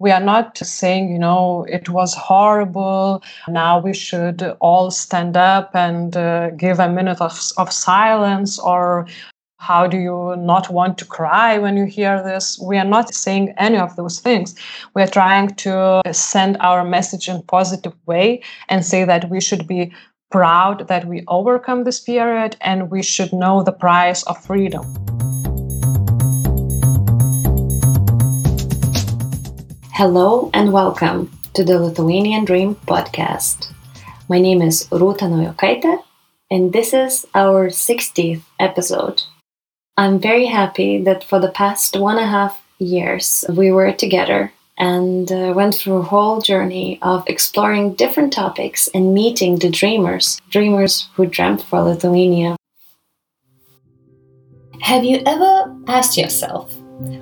We are not saying, you know, it was horrible. Now we should all stand up and uh, give a minute of, of silence or how do you not want to cry when you hear this? We are not saying any of those things. We are trying to send our message in positive way and say that we should be proud that we overcome this period and we should know the price of freedom. Hello and welcome to the Lithuanian Dream podcast. My name is Ruta Nojokaite and this is our 60th episode. I'm very happy that for the past one and a half years we were together and uh, went through a whole journey of exploring different topics and meeting the dreamers, dreamers who dreamt for Lithuania. Have you ever asked yourself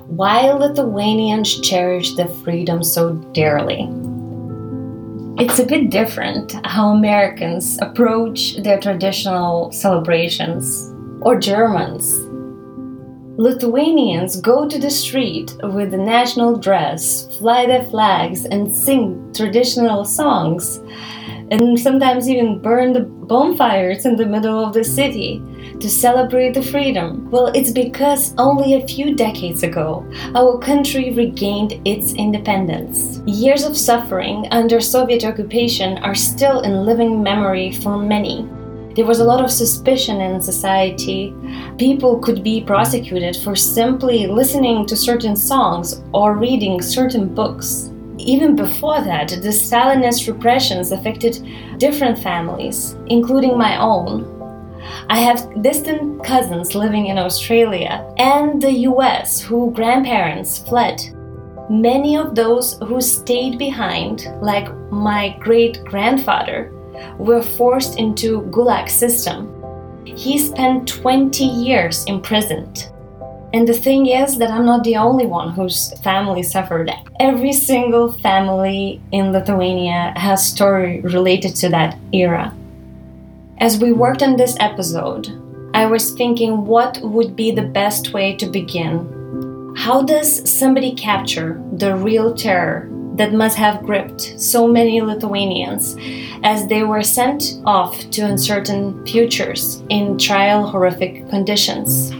why Lithuanians cherish the freedom so dearly? It's a bit different how Americans approach their traditional celebrations, or Germans Lithuanians go to the street with the national dress, fly their flags, and sing traditional songs, and sometimes even burn the bonfires in the middle of the city to celebrate the freedom. Well, it's because only a few decades ago our country regained its independence. Years of suffering under Soviet occupation are still in living memory for many. There was a lot of suspicion in society. People could be prosecuted for simply listening to certain songs or reading certain books. Even before that, the Stalinist repressions affected different families, including my own. I have distant cousins living in Australia and the US whose grandparents fled. Many of those who stayed behind, like my great grandfather, were forced into Gulag system. He spent 20 years imprisoned. And the thing is that I'm not the only one whose family suffered. Every single family in Lithuania has story related to that era. As we worked on this episode, I was thinking what would be the best way to begin. How does somebody capture the real terror that must have gripped so many Lithuanians as they were sent off to uncertain futures in trial horrific conditions.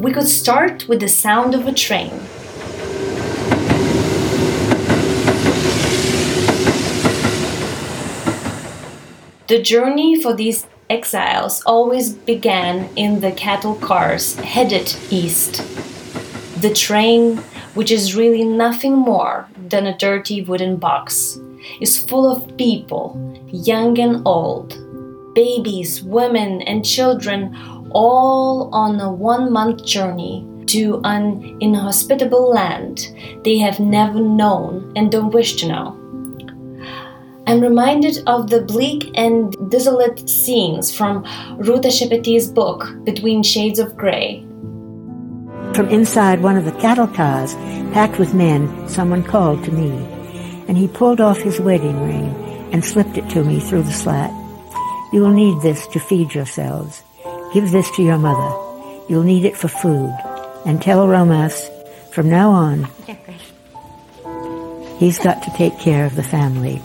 We could start with the sound of a train. The journey for these exiles always began in the cattle cars headed east. The train which is really nothing more than a dirty wooden box, is full of people, young and old, babies, women, and children, all on a one month journey to an inhospitable land they have never known and don't wish to know. I'm reminded of the bleak and desolate scenes from Ruta Šepetys' book, Between Shades of Grey, from inside one of the cattle cars, packed with men, someone called to me, and he pulled off his wedding ring and slipped it to me through the slat. You will need this to feed yourselves. Give this to your mother. You'll need it for food. And tell Romas, from now on, he's got to take care of the family.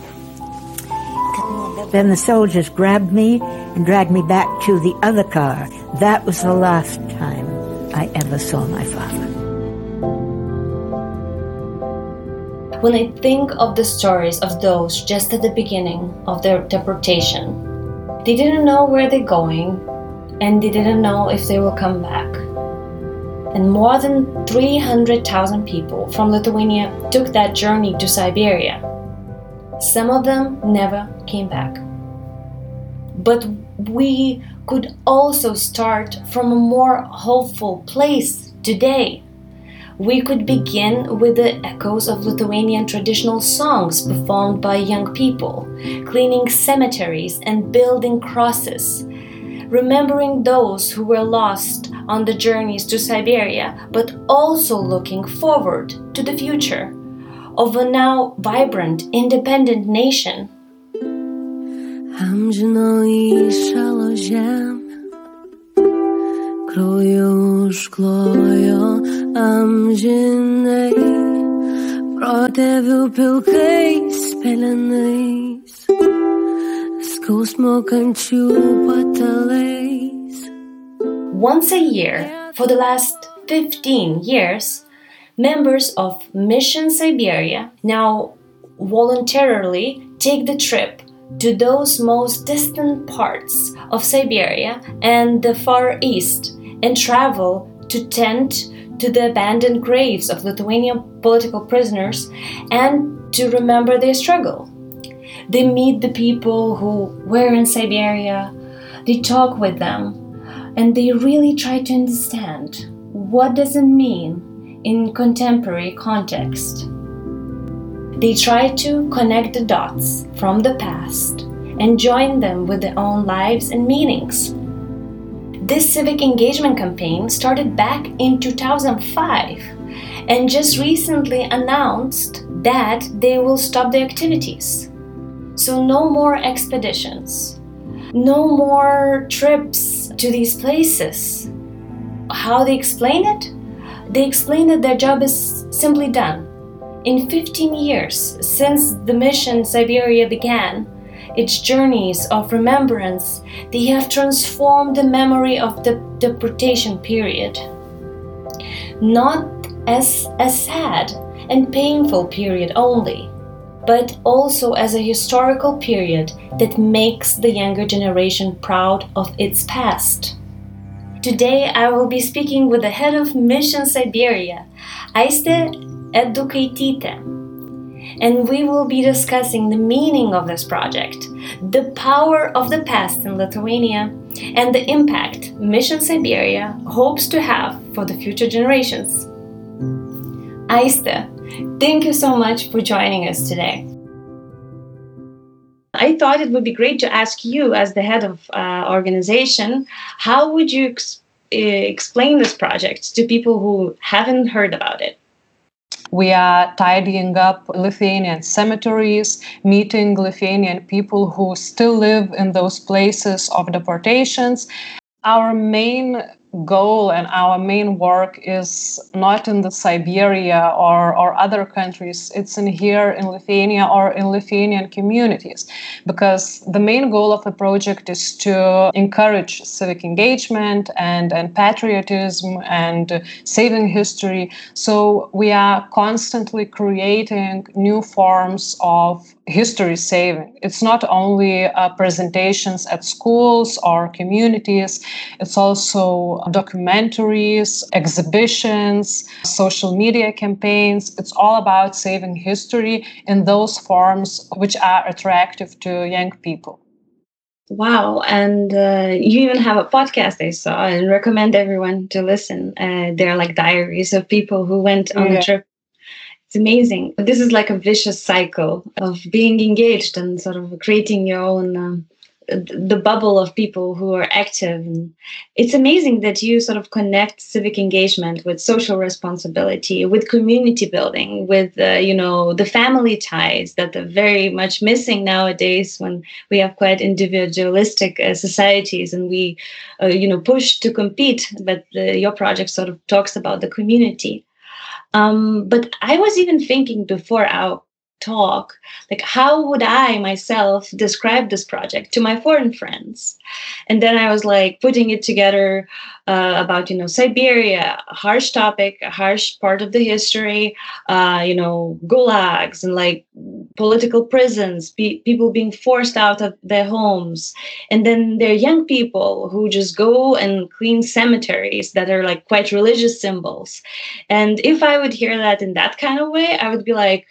Then the soldiers grabbed me and dragged me back to the other car. That was the last time. I ever saw my father. When I think of the stories of those just at the beginning of their deportation, they didn't know where they're going and they didn't know if they will come back. And more than 300,000 people from Lithuania took that journey to Siberia. Some of them never came back. But we could also start from a more hopeful place today. We could begin with the echoes of Lithuanian traditional songs performed by young people, cleaning cemeteries and building crosses, remembering those who were lost on the journeys to Siberia, but also looking forward to the future of a now vibrant, independent nation amžinoji šalo žemė, krauju užklojo amžinai, protėvių pilkais pelenais, skausmo kančių patalais. Once a year, for the last 15 years, members of Mission Siberia now voluntarily take the trip to those most distant parts of Siberia and the Far East and travel to tend to the abandoned graves of Lithuanian political prisoners and to remember their struggle. They meet the people who were in Siberia, they talk with them, and they really try to understand what does it mean in contemporary context. They try to connect the dots from the past and join them with their own lives and meanings. This civic engagement campaign started back in 2005 and just recently announced that they will stop the activities. So, no more expeditions, no more trips to these places. How they explain it? They explain that their job is simply done in 15 years since the mission Siberia began, its journeys of remembrance, they have transformed the memory of the deportation period. Not as a sad and painful period only, but also as a historical period that makes the younger generation proud of its past. Today I will be speaking with the head of Mission Siberia, Aiste Edukaitite, And we will be discussing the meaning of this project, the power of the past in Lithuania, and the impact Mission Siberia hopes to have for the future generations. Aiste, thank you so much for joining us today. I thought it would be great to ask you, as the head of uh, organization, how would you ex- explain this project to people who haven't heard about it? We are tidying up Lithuanian cemeteries, meeting Lithuanian people who still live in those places of deportations. Our main goal and our main work is not in the Siberia or, or other countries, it's in here in Lithuania or in Lithuanian communities. Because the main goal of the project is to encourage civic engagement and, and patriotism and saving history. So we are constantly creating new forms of history saving. It's not only uh, presentations at schools or communities, it's also documentaries, exhibitions, social media campaigns. It's all about saving history in those forms which are attractive to young people. Wow. And uh, you even have a podcast I saw and recommend everyone to listen. Uh, they're like diaries of people who went on yeah. the trip it's amazing. This is like a vicious cycle of being engaged and sort of creating your own. Um, the bubble of people who are active and it's amazing that you sort of connect civic engagement with social responsibility with community building with uh, you know the family ties that are very much missing nowadays when we have quite individualistic uh, societies and we uh, you know push to compete but the, your project sort of talks about the community um, but I was even thinking before our talk, like how would I myself describe this project to my foreign friends? And then I was like putting it together uh, about you know Siberia, harsh topic, a harsh part of the history, uh, you know gulags and like political prisons, pe- people being forced out of their homes, and then there are young people who just go and clean cemeteries that are like quite religious symbols. And if I would hear that in that kind of way, I would be like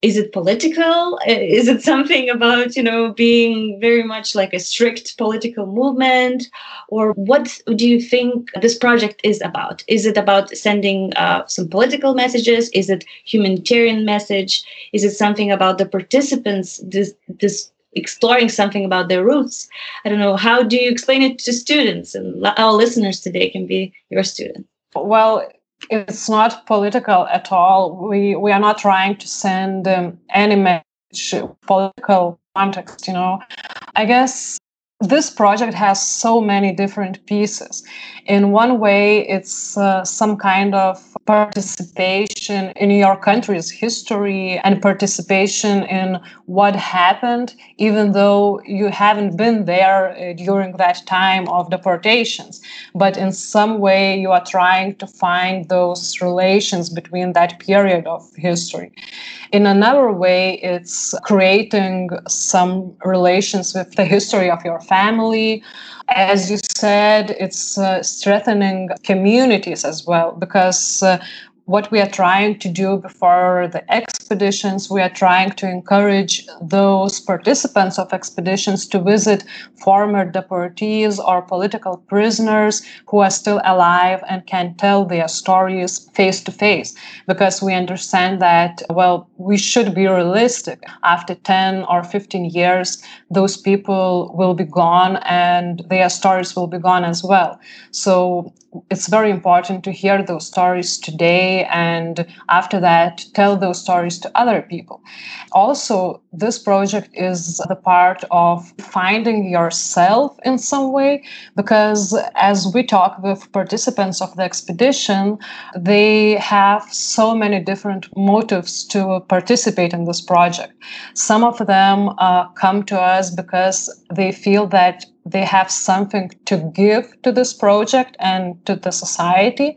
is it political? Is it something about you know being very much like a strict political movement? Or what do you think this project is about? Is it about sending uh, some political messages? Is it humanitarian message? Is it something about the participants this this exploring something about their roots? I don't know. How do you explain it to students and our listeners today can be your student? Well it's not political at all. We we are not trying to send um, any message, political context. You know, I guess this project has so many different pieces. In one way, it's uh, some kind of participation in your country's history and participation in what happened, even though you haven't been there uh, during that time of deportations. But in some way, you are trying to find those relations between that period of history. In another way, it's creating some relations with the history of your family. As you said, it's uh, strengthening communities as well because uh, what we are trying to do before the expeditions, we are trying to encourage those participants of expeditions to visit former deportees or political prisoners who are still alive and can tell their stories face to face. Because we understand that, well, we should be realistic. After 10 or 15 years, those people will be gone and their stories will be gone as well. So it's very important to hear those stories today and after that tell those stories to other people. Also this project is the part of finding yourself in some way because as we talk with participants of the expedition they have so many different motives to participate in this project. Some of them uh, come to us because they feel that they have something to give to this project and to the society.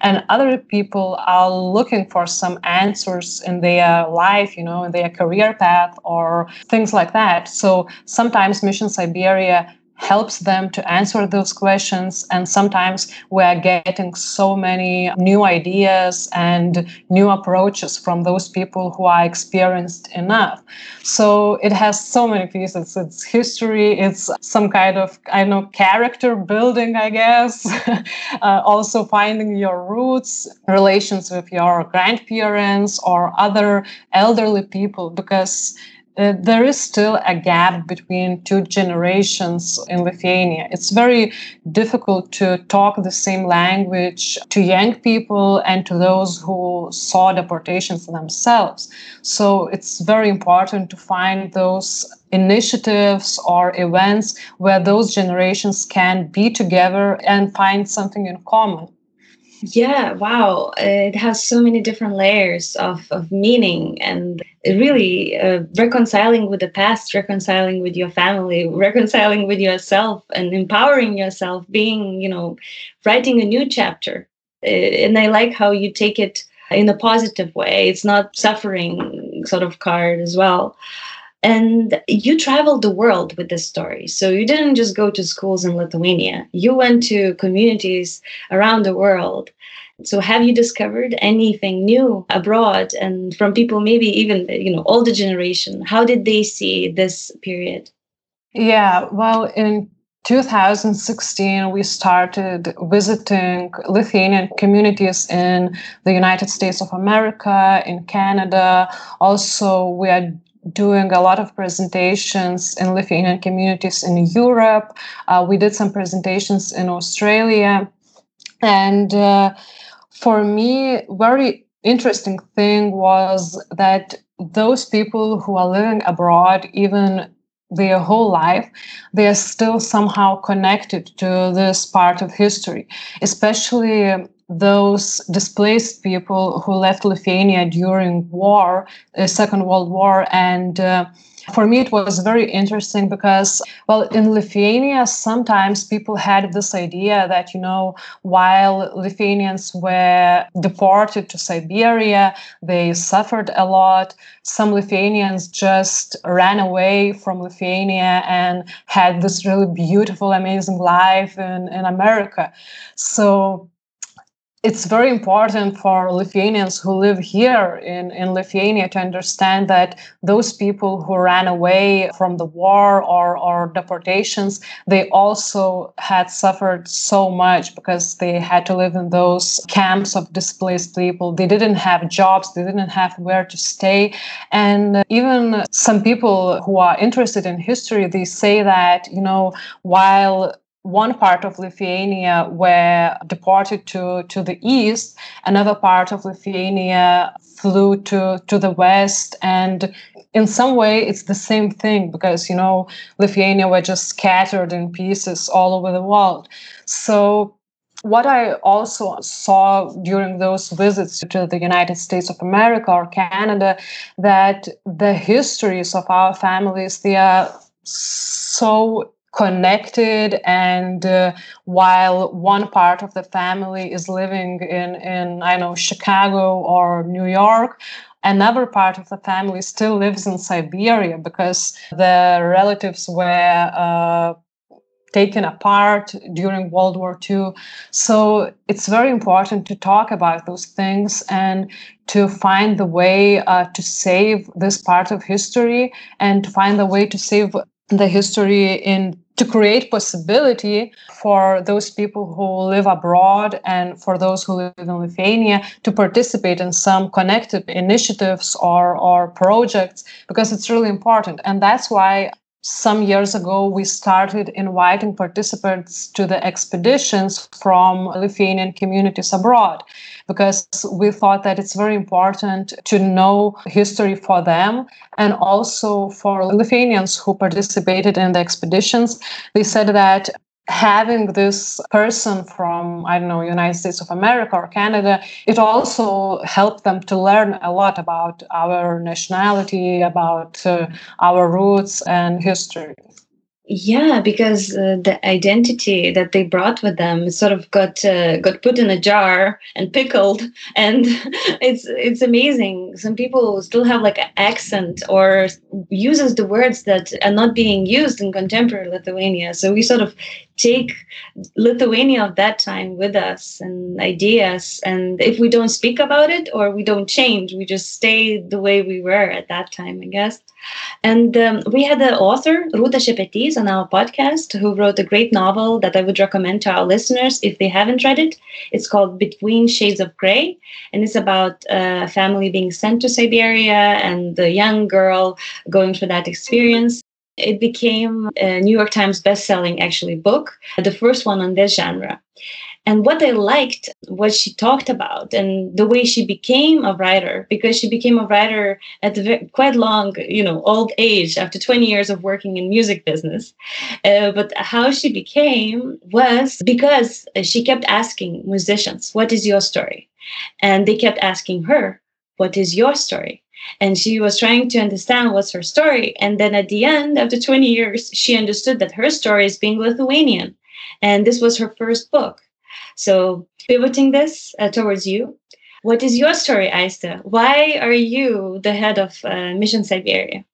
And other people are looking for some answers in their life you know in their career path or things like that. So sometimes mission siberia helps them to answer those questions. And sometimes we are getting so many new ideas and new approaches from those people who are experienced enough. So it has so many pieces. It's history, it's some kind of, I know, character building, I guess. uh, also finding your roots, relations with your grandparents or other elderly people, because uh, there is still a gap between two generations in Lithuania. It's very difficult to talk the same language to young people and to those who saw deportations themselves. So it's very important to find those initiatives or events where those generations can be together and find something in common. Yeah, wow. It has so many different layers of, of meaning and really uh, reconciling with the past, reconciling with your family, reconciling with yourself and empowering yourself, being, you know, writing a new chapter. Uh, and I like how you take it in a positive way. It's not suffering sort of card as well. And you traveled the world with this story. So you didn't just go to schools in Lithuania, you went to communities around the world. So have you discovered anything new abroad and from people maybe even you know older generation how did they see this period? Yeah, well in 2016 we started visiting Lithuanian communities in the United States of America, in Canada. Also we are doing a lot of presentations in Lithuanian communities in Europe. Uh, we did some presentations in Australia. And uh, for me, very interesting thing was that those people who are living abroad, even their whole life, they are still somehow connected to this part of history, especially those displaced people who left Lithuania during war, the Second World War, and uh, for me, it was very interesting because, well, in Lithuania, sometimes people had this idea that, you know, while Lithuanians were deported to Siberia, they suffered a lot. Some Lithuanians just ran away from Lithuania and had this really beautiful, amazing life in, in America. So it's very important for Lithuanians who live here in, in Lithuania to understand that those people who ran away from the war or, or deportations, they also had suffered so much because they had to live in those camps of displaced people. They didn't have jobs, they didn't have where to stay. And even some people who are interested in history, they say that, you know, while one part of Lithuania were deported to, to the east, another part of Lithuania flew to, to the west. And in some way, it's the same thing because, you know, Lithuania were just scattered in pieces all over the world. So what I also saw during those visits to the United States of America or Canada, that the histories of our families, they are so connected and uh, while one part of the family is living in in i know chicago or new york another part of the family still lives in siberia because the relatives were uh, taken apart during World War II. So it's very important to talk about those things and to find the way uh, to save this part of history and to find the way to save the history in to create possibility for those people who live abroad and for those who live in Lithuania to participate in some connected initiatives or, or projects because it's really important. And that's why some years ago, we started inviting participants to the expeditions from Lithuanian communities abroad because we thought that it's very important to know history for them and also for Lithuanians who participated in the expeditions. They said that having this person from i don't know united states of america or canada it also helped them to learn a lot about our nationality about uh, our roots and history yeah, because uh, the identity that they brought with them sort of got uh, got put in a jar and pickled, and it's it's amazing. Some people still have like an accent or uses the words that are not being used in contemporary Lithuania. So we sort of take Lithuania of that time with us and ideas. And if we don't speak about it or we don't change, we just stay the way we were at that time, I guess. And um, we had the author, Rūta Šepetys, on our podcast, who wrote a great novel that I would recommend to our listeners if they haven't read it. It's called Between Shades of Grey, and it's about a family being sent to Siberia and the young girl going through that experience. It became a New York Times best-selling actually book, the first one on this genre. And what I liked what she talked about and the way she became a writer, because she became a writer at a quite long, you know, old age after 20 years of working in music business. Uh, but how she became was because she kept asking musicians, "What is your story?" And they kept asking her, "What is your story?" And she was trying to understand what's her story. And then at the end after 20 years she understood that her story is being lithuanian. And this was her first book. So pivoting this uh, towards you what is your story aista why are you the head of uh, mission siberia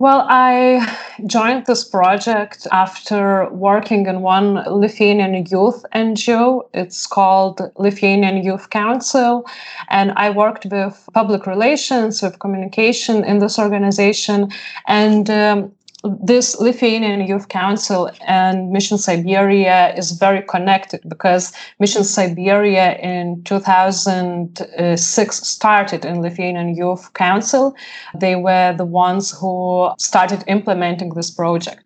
well, I joined this project after working in one Lithuanian youth NGO. It's called Lithuanian Youth Council. And I worked with public relations, with communication in this organization. And um, this Lithuanian Youth Council and Mission Siberia is very connected because Mission Siberia in 2006 started in Lithuanian Youth Council. They were the ones who started implementing this project.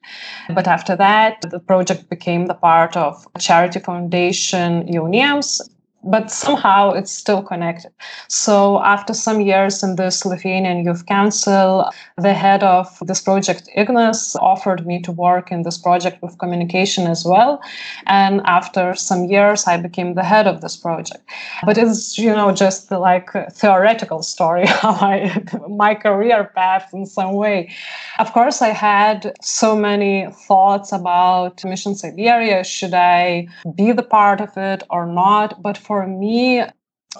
But after that, the project became the part of Charity Foundation Jauniems but somehow it's still connected. So after some years in this Lithuanian Youth Council, the head of this project, Ignas, offered me to work in this project with communication as well. And after some years, I became the head of this project. But it's, you know, just like a theoretical story how I, my career path in some way. Of course, I had so many thoughts about Mission Siberia. Should I be the part of it or not? But for for me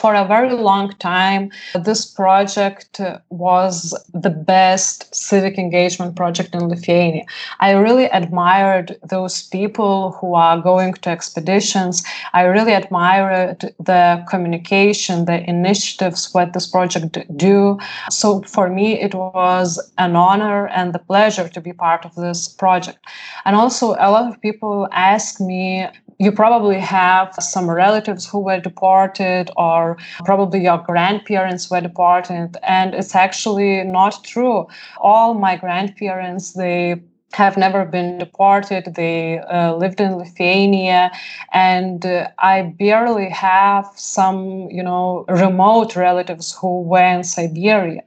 for a very long time, this project was the best civic engagement project in Lithuania. I really admired those people who are going to expeditions. I really admired the communication, the initiatives, what this project do. So for me, it was an honor and the pleasure to be part of this project. And also, a lot of people ask me, you probably have some relatives who were deported or probably your grandparents were deported. And it's actually not true. All my grandparents, they have never been deported. They uh, lived in Lithuania, and uh, I barely have some, you know, remote relatives who were in Siberia.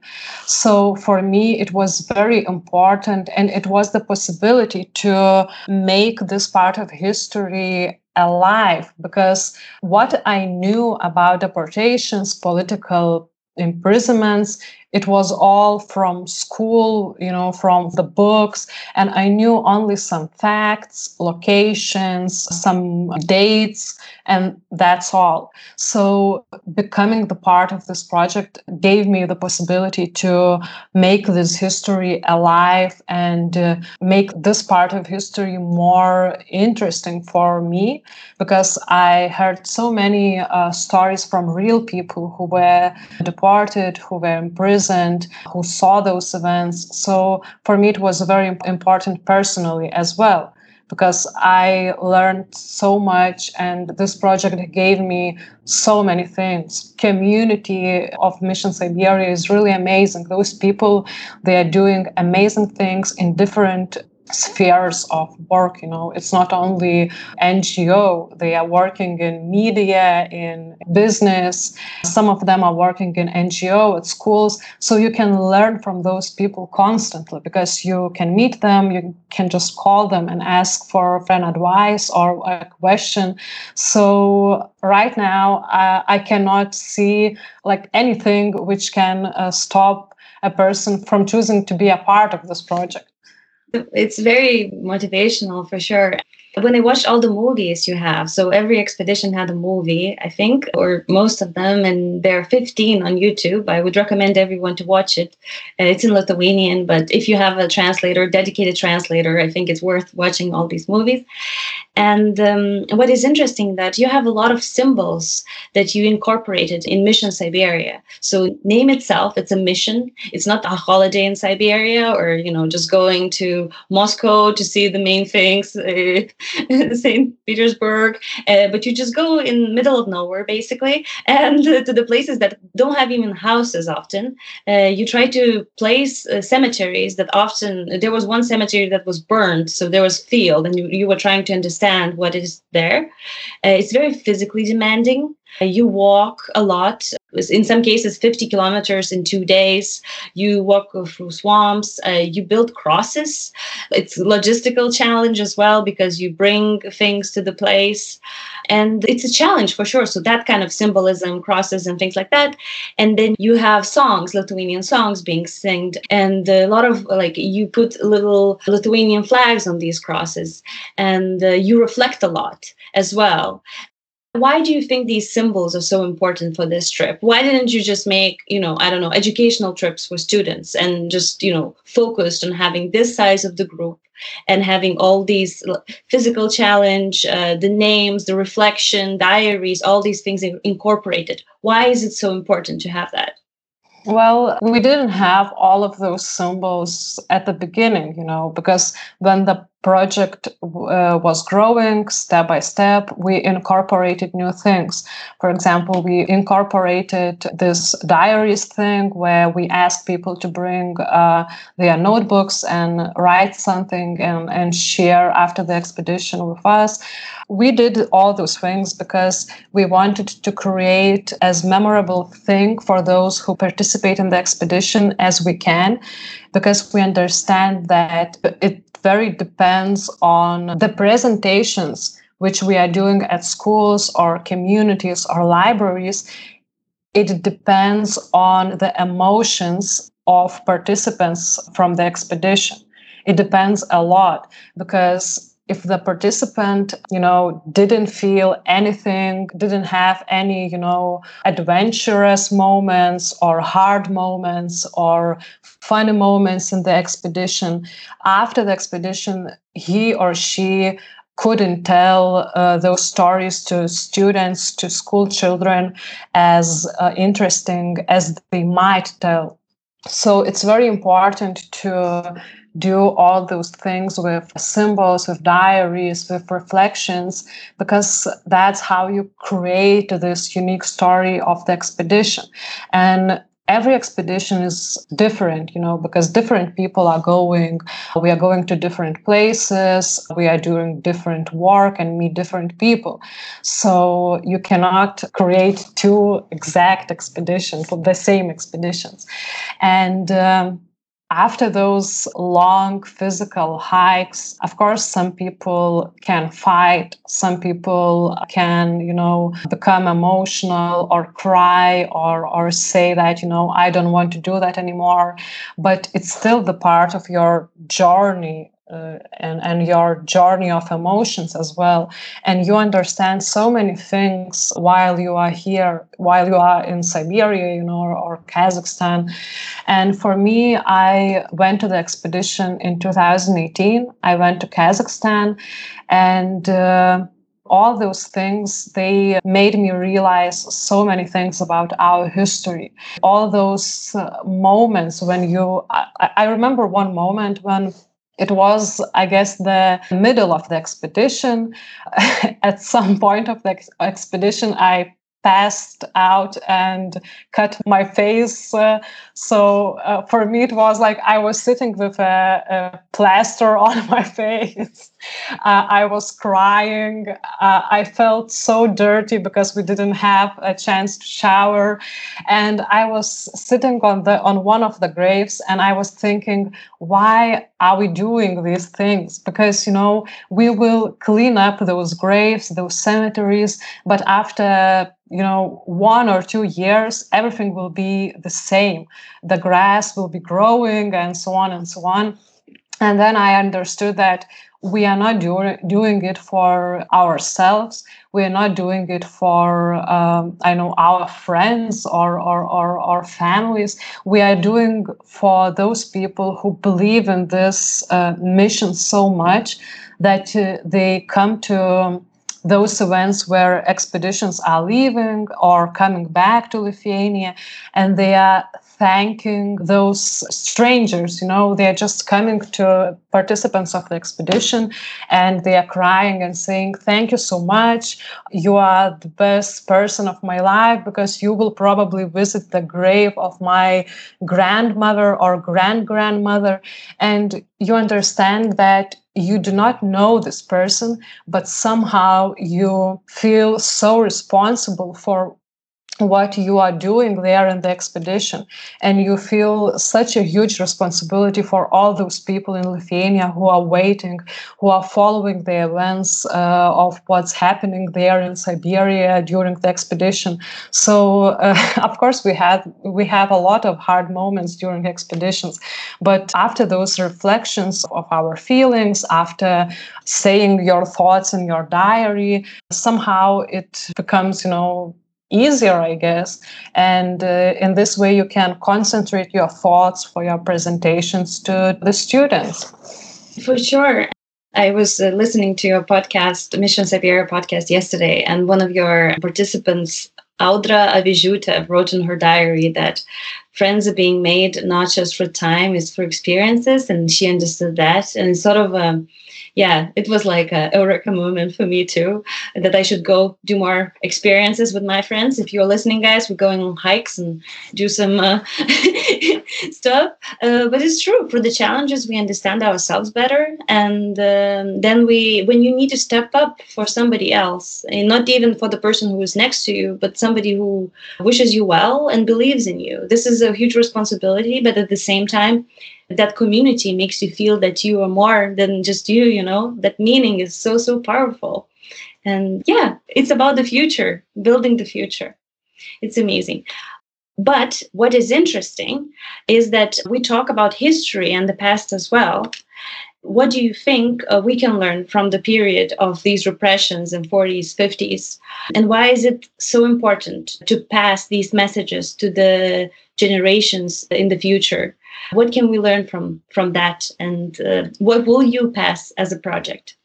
So for me, it was very important, and it was the possibility to make this part of history alive because what I knew about deportations, political imprisonments it was all from school you know from the books and i knew only some facts locations some dates and that's all. So becoming the part of this project gave me the possibility to make this history alive and uh, make this part of history more interesting for me because i heard so many uh, stories from real people who were deported who were imprisoned who saw those events. So for me, it was very important personally as well because I learned so much and this project gave me so many things. Community of Mission Siberia is really amazing. Those people, they are doing amazing things in different spheres of work you know. It's not only ngo they are working in media in business. Some of them are working in ngo at schools. So you can learn from those people constantly because you can meet them you can just call them and ask for an advice or a question. So right now i cannot see like anything which can uh, stop a person from choosing to be a part of this project it's very motivational for sure when I watched all the movies you have, so every expedition had a movie, I think, or most of them, and there are 15 on YouTube. I would recommend everyone to watch it. Uh, it's in Lithuanian, but if you have a translator, dedicated translator, I think it's worth watching all these movies. And um, what is interesting that you have a lot of symbols that you incorporated in Mission Siberia. So name itself, it's a mission. It's not a holiday in Siberia or you know just going to Moscow to see the main things. Uh, St. Petersburg, uh, but you just go in middle of nowhere basically, and uh, to the places that don't have even houses often. Uh, you try to place uh, cemeteries that often there was one cemetery that was burned, so there was field, and you, you were trying to understand what is there. Uh, it's very physically demanding. You walk a lot, in some cases 50 kilometers in two days. You walk through swamps. Uh, you build crosses. It's a logistical challenge as well because you bring things to the place. And it's a challenge for sure. So that kind of symbolism, crosses and things like that. And then you have songs, Lithuanian songs being sung. And a lot of like you put little Lithuanian flags on these crosses and uh, you reflect a lot as well why do you think these symbols are so important for this trip? Why didn't you just make you know i don't know educational trips for students and just you know focused on having this size of the group and having all these physical challenge uh, the names the reflection diaries all these things incorporated? Why is it so important to have that? Well, we didn't have all of those symbols at the beginning, you know, because when the project uh, was growing step by step, we incorporated new things. For example, we incorporated this diaries thing where we asked people to bring uh, their notebooks and write something and, and share after the expedition with us. We did all those things because we wanted to create as memorable thing for those who participate in the expedition as we can because we understand that it very depends on the presentations which we are doing at schools or communities or libraries. It depends on the emotions of participants from the expedition. It depends a lot because if the participant you know didn't feel anything didn't have any you know adventurous moments or hard moments or funny moments in the expedition after the expedition he or she couldn't tell uh, those stories to students to school children as uh, interesting as they might tell. So it's very important to do all those things with symbols, with diaries, with reflections, because that's how you create this unique story of the expedition. And every expedition is different, you know, because different people are going. We are going to different places. We are doing different work and meet different people. So you cannot create two exact expeditions, for the same expeditions. And um, after those long physical hikes of course some people can fight some people can you know become emotional or cry or or say that you know i don't want to do that anymore. But it's still the part of your journey uh, and and your journey of emotions as well. And you understand so many things while you are here while you are in siberia you know or, or kazakhstan. And for me i went to the expedition in 2018 i went to kazakhstan and uh, all those things they made me realize so many things about our history. All those uh, moments when you I, I remember one moment when it was, I guess, the middle of the expedition. At some point of the ex- expedition, I passed out and cut my face. Uh, so uh, for me, it was like I was sitting with a, a plaster on my face. Uh, I was crying. Uh, I felt so dirty because we didn't have a chance to shower, and I was sitting on the on one of the graves, and I was thinking, why are we doing these things? Because you know we will clean up those graves, those cemeteries, but after you know one or two years everything will be the same the grass will be growing and so on and so on and then i understood that we are not do- doing it for ourselves we are not doing it for um, i know our friends or, or, or our families we are doing for those people who believe in this uh, mission so much that uh, they come to those events where expeditions are leaving or coming back to Lithuania and they are thanking those strangers. You know, they are just coming to participants of the expedition and they are crying and saying, Thank you so much. You are the best person of my life because you will probably visit the grave of my grandmother or grand grandmother. And you understand that you do not know this person, but somehow you feel so responsible for what you are doing there in the expedition. And you feel such a huge responsibility for all those people in lithuania who are waiting who are following the events uh, of what's happening there in siberia during the expedition. So uh, of course we had we have a lot of hard moments during expeditions. But after those reflections of our feelings after saying your thoughts in your diary somehow it becomes you know easier, I guess. And uh, in this way, you can concentrate your thoughts for your presentations to the students. For sure. I was uh, listening to your podcast, Mission Siberia podcast, yesterday, and one of your participants, Audra Avijuta, wrote in her diary that friends are being made not just for time, it's for experiences, and she understood that. And sort of um, yeah, it was like a eureka moment for me too, that I should go do more experiences with my friends. If you're listening, guys, we're going on hikes and do some uh, stuff. Uh, but it's true for the challenges, we understand ourselves better, and um, then we, when you need to step up for somebody else, and not even for the person who is next to you, but somebody who wishes you well and believes in you. This is a huge responsibility, but at the same time, that community makes you feel that you are more than just you you know? That meaning is so so powerful. And yeah it's about the future building the future. It's amazing. But what is interesting is that we talk about history and the past as well what do you think uh, we can learn from the period of these repressions in 40s 50s and why is it so important to pass these messages to the generations in the future? What can we learn from from that, and uh, what will you pass as a project?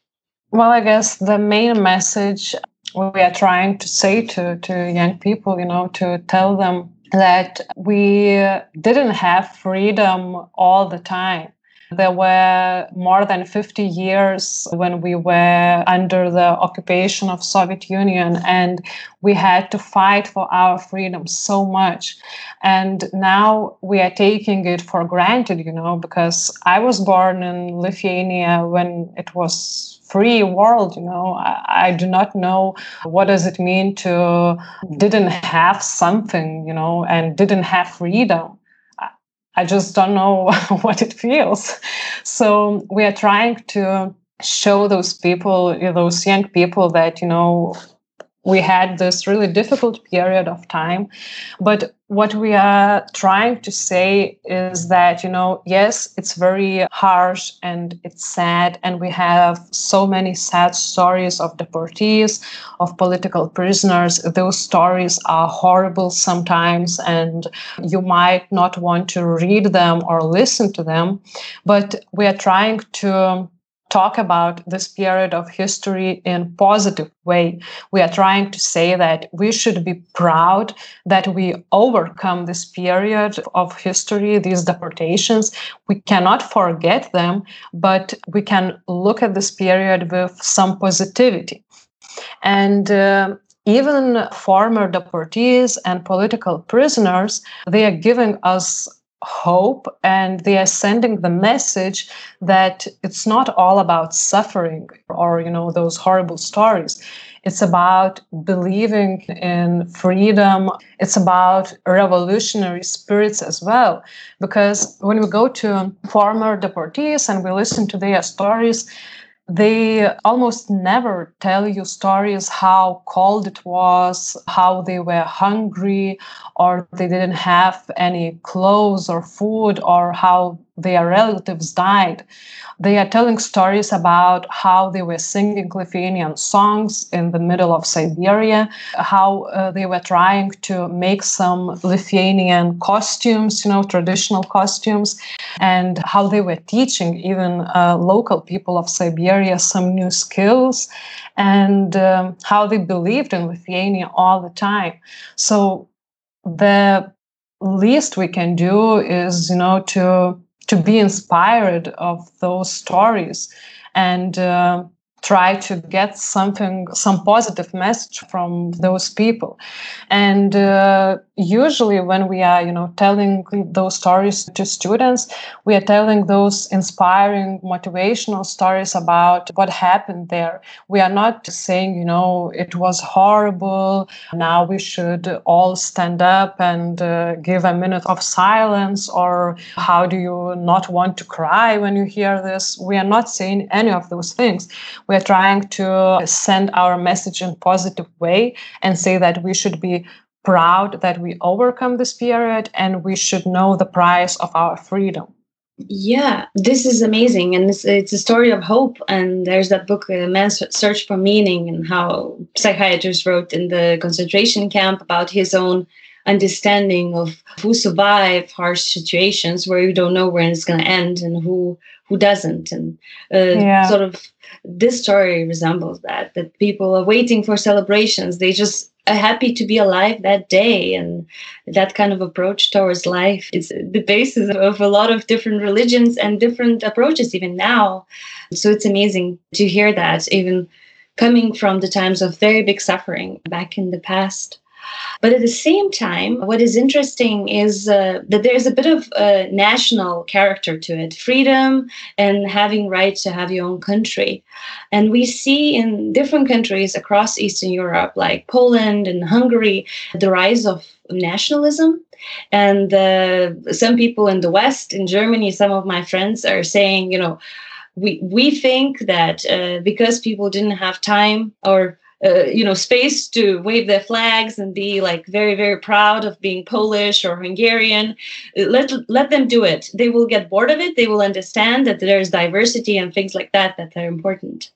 Well, I guess the main message we are trying to say to to young people, you know, to tell them that we didn't have freedom all the time There were more than 50 years when we were under the occupation of Soviet Union and we had to fight for our freedom so much. And now we are taking it for granted, you know, because I was born in Lithuania when it was free world you know I, I, do not know what does it mean to didn't have something you know and didn't have freedom I just don't know what it feels. So we are trying to show those people, those young people, that, you know, we had this really difficult period of time. But what we are trying to say is that, you know, yes, it's very harsh and it's sad. And we have so many sad stories of deportees, of political prisoners. Those stories are horrible sometimes, and you might not want to read them or listen to them. But we are trying to talk about this period of history in positive way. We are trying to say that we should be proud that we overcome this period of history these deportations. We cannot forget them but we can look at this period with some positivity. And uh, even former deportees and political prisoners they are giving us hope and they are sending the message that it's not all about suffering or you know those horrible stories. It's about believing in freedom. It's about revolutionary spirits as well. Because when we go to former deportees and we listen to their stories they almost never tell you stories how cold it was, how they were hungry, or they didn't have any clothes or food, or how their relatives died. They are telling stories about how they were singing Lithuanian songs in the middle of Siberia, how uh, they were trying to make some Lithuanian costumes, you know, traditional costumes, and how they were teaching even uh, local people of Siberia some new skills, and um, how they believed in Lithuania all the time. So the least we can do is, you know, to to be inspired of those stories. And uh, try to get something some positive message from those people. And uh, usually when we are you know telling those stories to students we are telling those inspiring motivational stories about what happened there. We are not saying you know it was horrible now we should all stand up and uh, give a minute of silence or how do you not want to cry when you hear this? We are not saying any of those things. We we're trying to send our message in positive way and say that we should be proud that we overcome this period and we should know the price of our freedom. Yeah this is amazing and it's, it's a story of hope and there's that book uh, man's search for meaning and how psychiatrists wrote in the concentration camp about his own understanding of who survive harsh situations where you don't know when it's going to end and who who doesn't. And uh, yeah. sort of this story resembles that that people are waiting for celebrations. They just are happy to be alive that day. And that kind of approach towards life is the basis of a lot of different religions and different approaches even now. So it's amazing to hear that even coming from the times of very big suffering back in the past but at the same time, what is interesting is uh, that there's a bit of a national character to it freedom and having right to have your own country. And we see in different countries across Eastern Europe, like Poland and Hungary, the rise of nationalism. And uh, some people in the West, in Germany, some of my friends are saying, you know, we, we think that uh, because people didn't have time or uh, you know space to wave their flags and be like very very proud of being polish or hungarian. Let let them do it. They will get bored of it. They will understand that there's diversity and things like that that are important.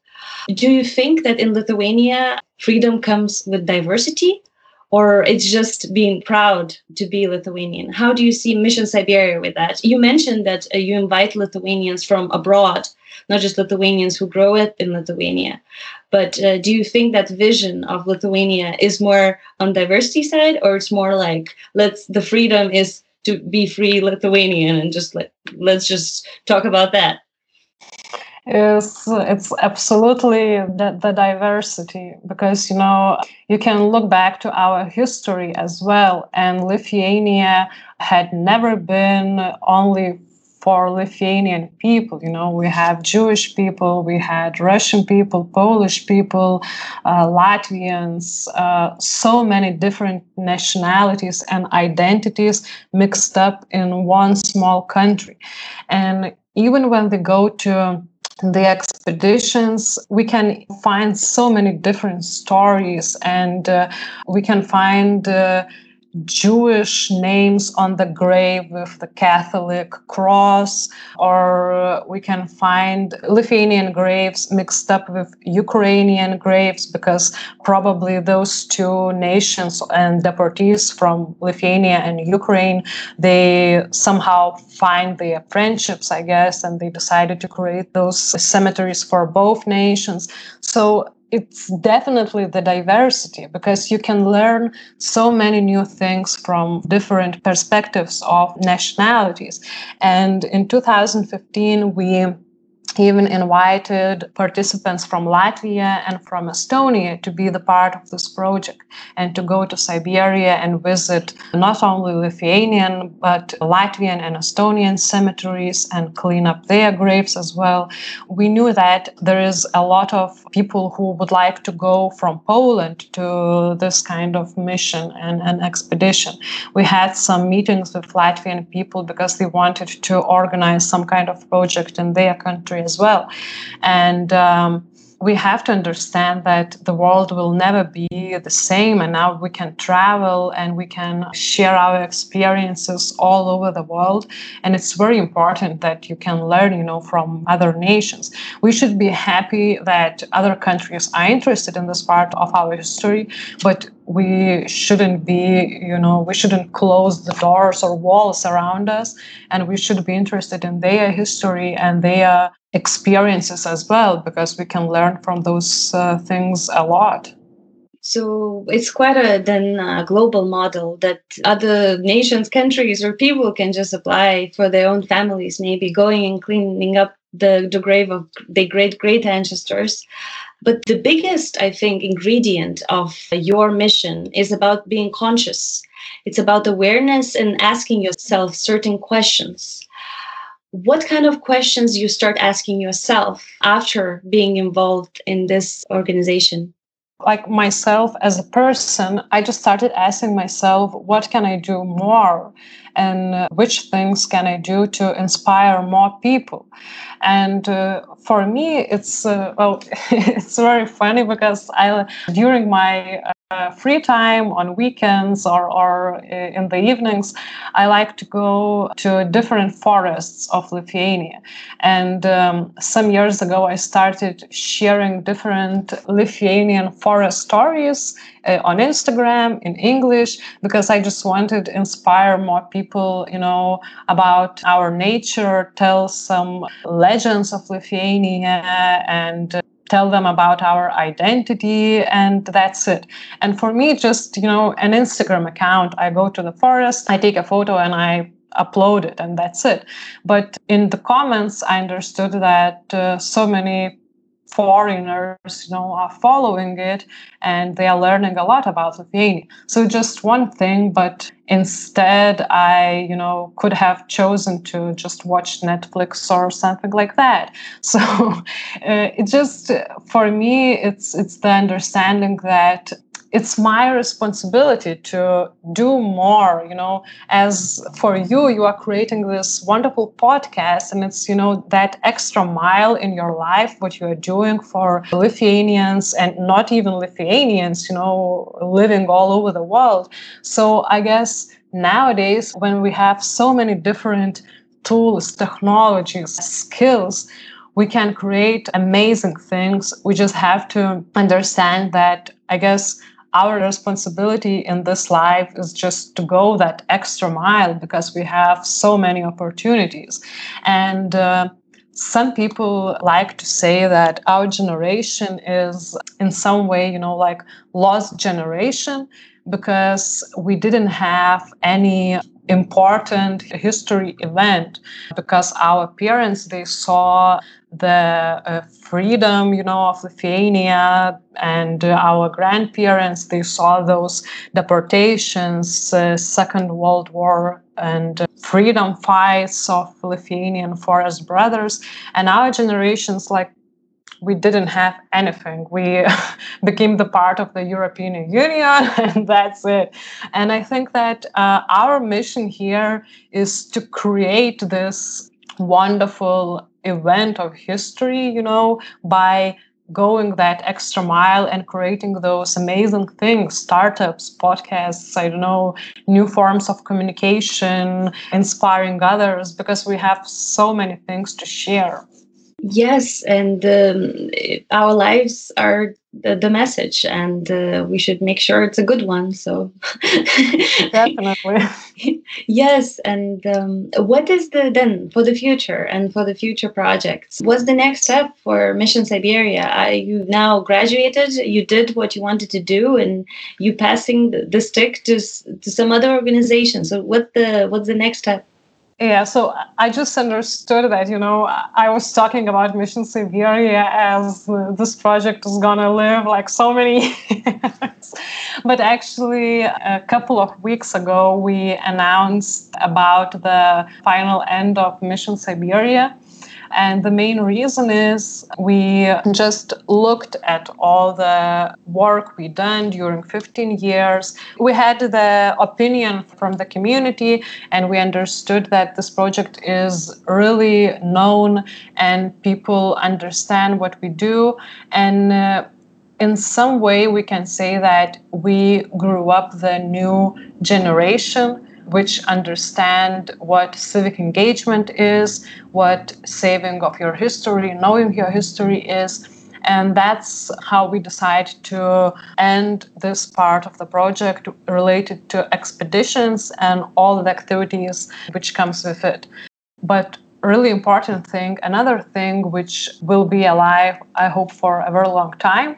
Do you think that in lithuania freedom comes with diversity? Or it's just being proud to be Lithuanian? How do you see Mission Siberia with that? You mentioned that uh, you invite Lithuanians from abroad, not just Lithuanians who grow up in Lithuania. But uh, do you think that vision of Lithuania is more on diversity side, or it's more like let's the freedom is to be free Lithuanian and just let let's just talk about that. is it's absolutely the, the diversity because you know you can look back to our history as well and lithuania had never been only for Lithuanian people. You know, we have Jewish people, we had Russian people, Polish people, uh, Latvians, uh, so many different nationalities and identities mixed up in one small country. And even when they go to the expeditions, we can find so many different stories, and uh, we can find uh, Jewish names on the grave with the Catholic cross, or we can find Lithuanian graves mixed up with Ukrainian graves because probably those two nations and deportees from Lithuania and Ukraine they somehow find their friendships, I guess, and they decided to create those cemeteries for both nations. So it's definitely the diversity because you can learn so many new things from different perspectives of nationalities. And in 2015, we even invited participants from Latvia and from Estonia to be the part of this project and to go to Siberia and visit not only Lithuanian but Latvian and Estonian cemeteries and clean up their graves as well. We knew that there is a lot of people who would like to go from Poland to this kind of mission and, and expedition. We had some meetings with Latvian people because they wanted to organize some kind of project in their country as well. And um, we have to understand that the world will never be the same and now we can travel and we can share our experiences all over the world and it's very important that you can learn you know from other nations we should be happy that other countries are interested in this part of our history but we shouldn't be you know we shouldn't close the doors or walls around us and we should be interested in their history and their experiences as well because we can learn from those uh, things a lot. So it's quite a then a global model that other nations countries or people can just apply for their own families maybe going and cleaning up the, the grave of their great great ancestors but the biggest i think ingredient of your mission is about being conscious. It's about awareness and asking yourself certain questions. What kind of questions you start asking yourself after being involved in this organization like myself as a person i just started asking myself what can i do more? And uh, which things can i do to inspire more people? And uh, for me it's uh, well it's very funny because i during my uh, free time on weekends or, or uh, in the evenings, I like to go to different forests of Lithuania. And um, some years ago, I started sharing different Lithuanian forest stories uh, on Instagram in English because I just wanted to inspire more people, you know, about our nature, tell some legends of Lithuania and tell them about our identity and that's it. And for me just you know an instagram account i go to the forest i take a photo and i upload it and that's it. But in the comments i understood that uh, so many foreigners you know are following it and they are learning a lot about lithuania. So just one thing but instead i you know could have chosen to just watch netflix or something like that. So uh, it just for me it's it's the understanding that it's my responsibility to do more you know. As for you you are creating this wonderful podcast and it's you know that extra mile in your life what you are doing for lithuanians and not even lithuanians you know living all over the world. So i guess nowadays when we have so many different tools technologies skills we can create amazing things. We just have to understand that i guess our responsibility in this life is just to go that extra mile because we have so many opportunities. And uh, some people like to say that our generation is in some way, you know, like lost generation because we didn't have any important history event because our parents they saw the uh, freedom you know of lithuania and uh, our grandparents they saw those deportations uh, second world war and freedom fights of lithuanian forest brothers. And our generations like we didn't have anything. We became the part of the European Union, and that's it. And I think that uh, our mission here is to create this wonderful event of history, you know, by going that extra mile and creating those amazing things startups podcasts i don't know new forms of communication inspiring others because we have so many things to share Yes, and um, our lives are the, the message, and uh, we should make sure it's a good one. So, definitely. yes, and um, what is the then for the future and for the future projects? What's the next step for Mission Siberia? Are you now graduated? You did what you wanted to do, and you passing the, the stick to to some other organization. So, what the what's the next step? Yeah, so I just understood that, you know, I was talking about Mission Siberia as uh, this project is to live like so many years. but actually, a couple of weeks ago, we announced about the final end of Mission Siberia. And the main reason is we just looked at all the work we done during 15 years. We had the opinion from the community and we understood that this project is really known and people understand what we do. And uh, in some way, we can say that we grew up the new generation which understand what civic engagement is, what saving of your history, knowing your history is. And that's how we decide to end this part of the project related to expeditions and all the activities which comes with it. But really important thing, another thing which will be alive, I hope, for a very long time,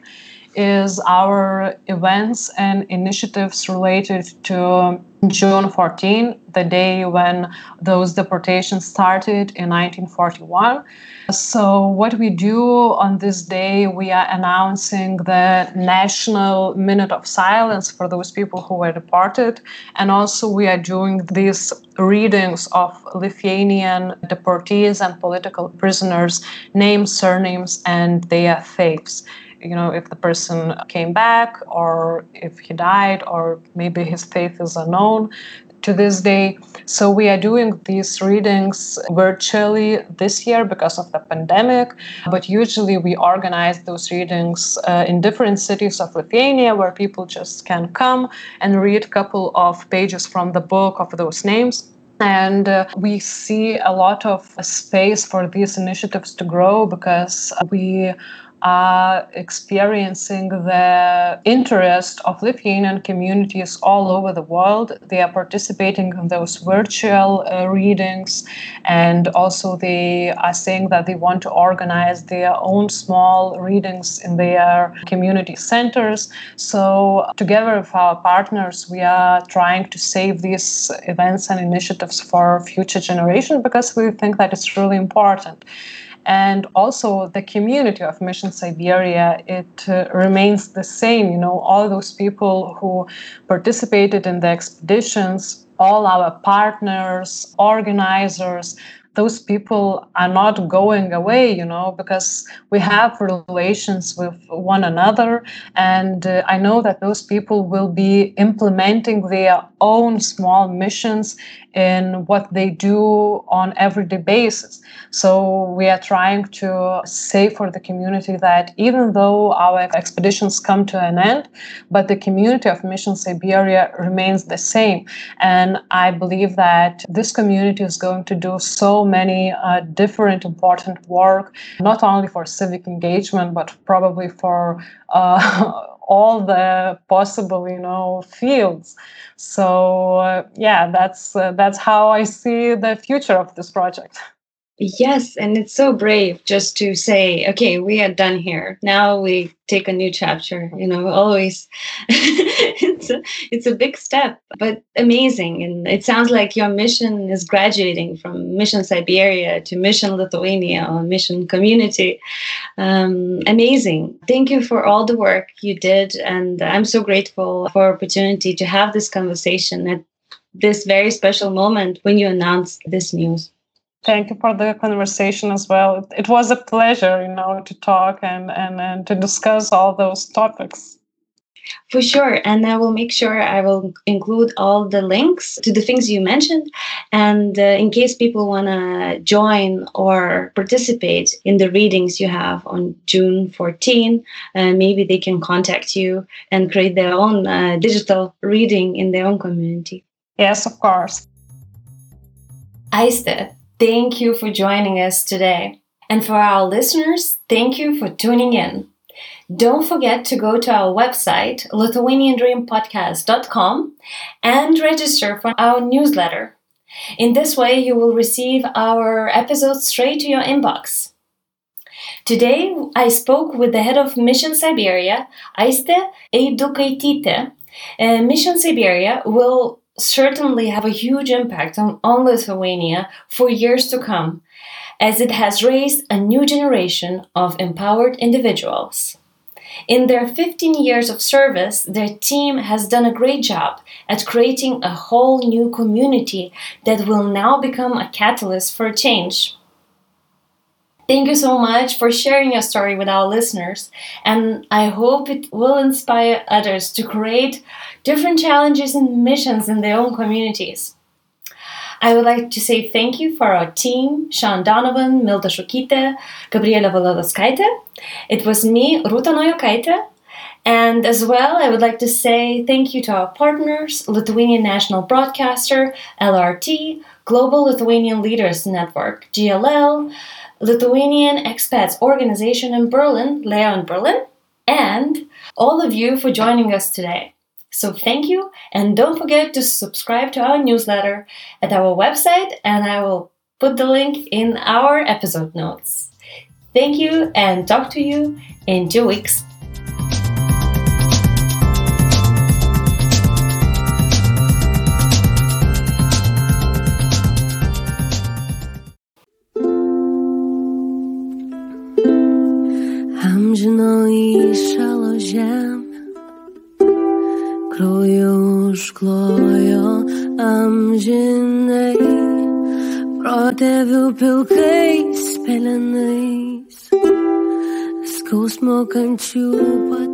is our events and initiatives related to June 14, the day when those deportations started in 1941. So, what we do on this day, we are announcing the National Minute of Silence for those people who were deported. And also, we are doing these readings of Lithuanian deportees and political prisoners' names, surnames, and their faiths you know if the person came back or if he died or maybe his faith is unknown to this day. So we are doing these readings virtually this year because of the pandemic, but usually we organize those readings uh, in different cities of Lithuania where people just can come and read a couple of pages from the book of those names. And uh, we see a lot of space for these initiatives to grow because we are experiencing the interest of Lithuanian communities all over the world. They are participating in those virtual uh, readings, and also they are saying that they want to organize their own small readings in their community centers. So, together with our partners, we are trying to save these events and initiatives for future generations because we think that it's really important and also the community of mission siberia it uh, remains the same you know all those people who participated in the expeditions all our partners organizers those people are not going away, you know, because we have relations with one another. And uh, I know that those people will be implementing their own small missions in what they do on everyday basis. So we are trying to say for the community that even though our expeditions come to an end, but the community of Mission Siberia remains the same. And I believe that this community is going to do so many uh, different important work, not only for civic engagement, but probably for uh, all the possible you know fields. So uh, yeah that's uh, that's how i see the future of this project Yes, and it's so brave just to say, okay, we are done here. Now we take a new chapter. You know, always it's a it's a big step, but amazing. And it sounds like your mission is graduating from Mission Siberia to Mission Lithuania or Mission Community. Um, amazing. Thank you for all the work you did, and I'm so grateful for opportunity to have this conversation at this very special moment when you announced this news. Thank you for the conversation as well. It, it was a pleasure, you know, to talk and, and, and to discuss all those topics. For sure. And I will make sure I will include all the links to the things you mentioned. And uh, in case people want to join or participate in the readings you have on June 14, uh, maybe they can contact you and create their own uh, digital reading in their own community. Yes, of course. Aiste, Thank you for joining us today. And for our listeners, thank you for tuning in. Don't forget to go to our website, LithuanianDreamPodcast.com, and register for our newsletter. In this way, you will receive our episodes straight to your inbox. Today, I spoke with the head of Mission Siberia, Aiste Eidukaitite. Uh, Mission Siberia will certainly have a huge impact on, on Lithuania for years to come, as it has raised a new generation of empowered individuals. In their 15 years of service, their team has done a great job at creating a whole new community that will now become a catalyst for change. Thank you so much for sharing your story with our listeners, and I hope it will inspire others to create different challenges and missions in their own communities. I would like to say thank you for our team, Sean Donovan, Milda Šukytė, Gabriela Valadaskaitė. It was me, Ruta Nojokaitė. And as well, I would like to say thank you to our partners, Lithuanian National Broadcaster, LRT, Global Lithuanian Leaders Network, GLL, Lithuanian Expats Organization in Berlin, Leon Berlin, and all of you for joining us today. So thank you, and don't forget to subscribe to our newsletter at our website, and I will put the link in our episode notes. Thank you, and talk to you in two weeks. Užklojo amžinai, protėvių pilkais pelenais, skausmo kančių patal.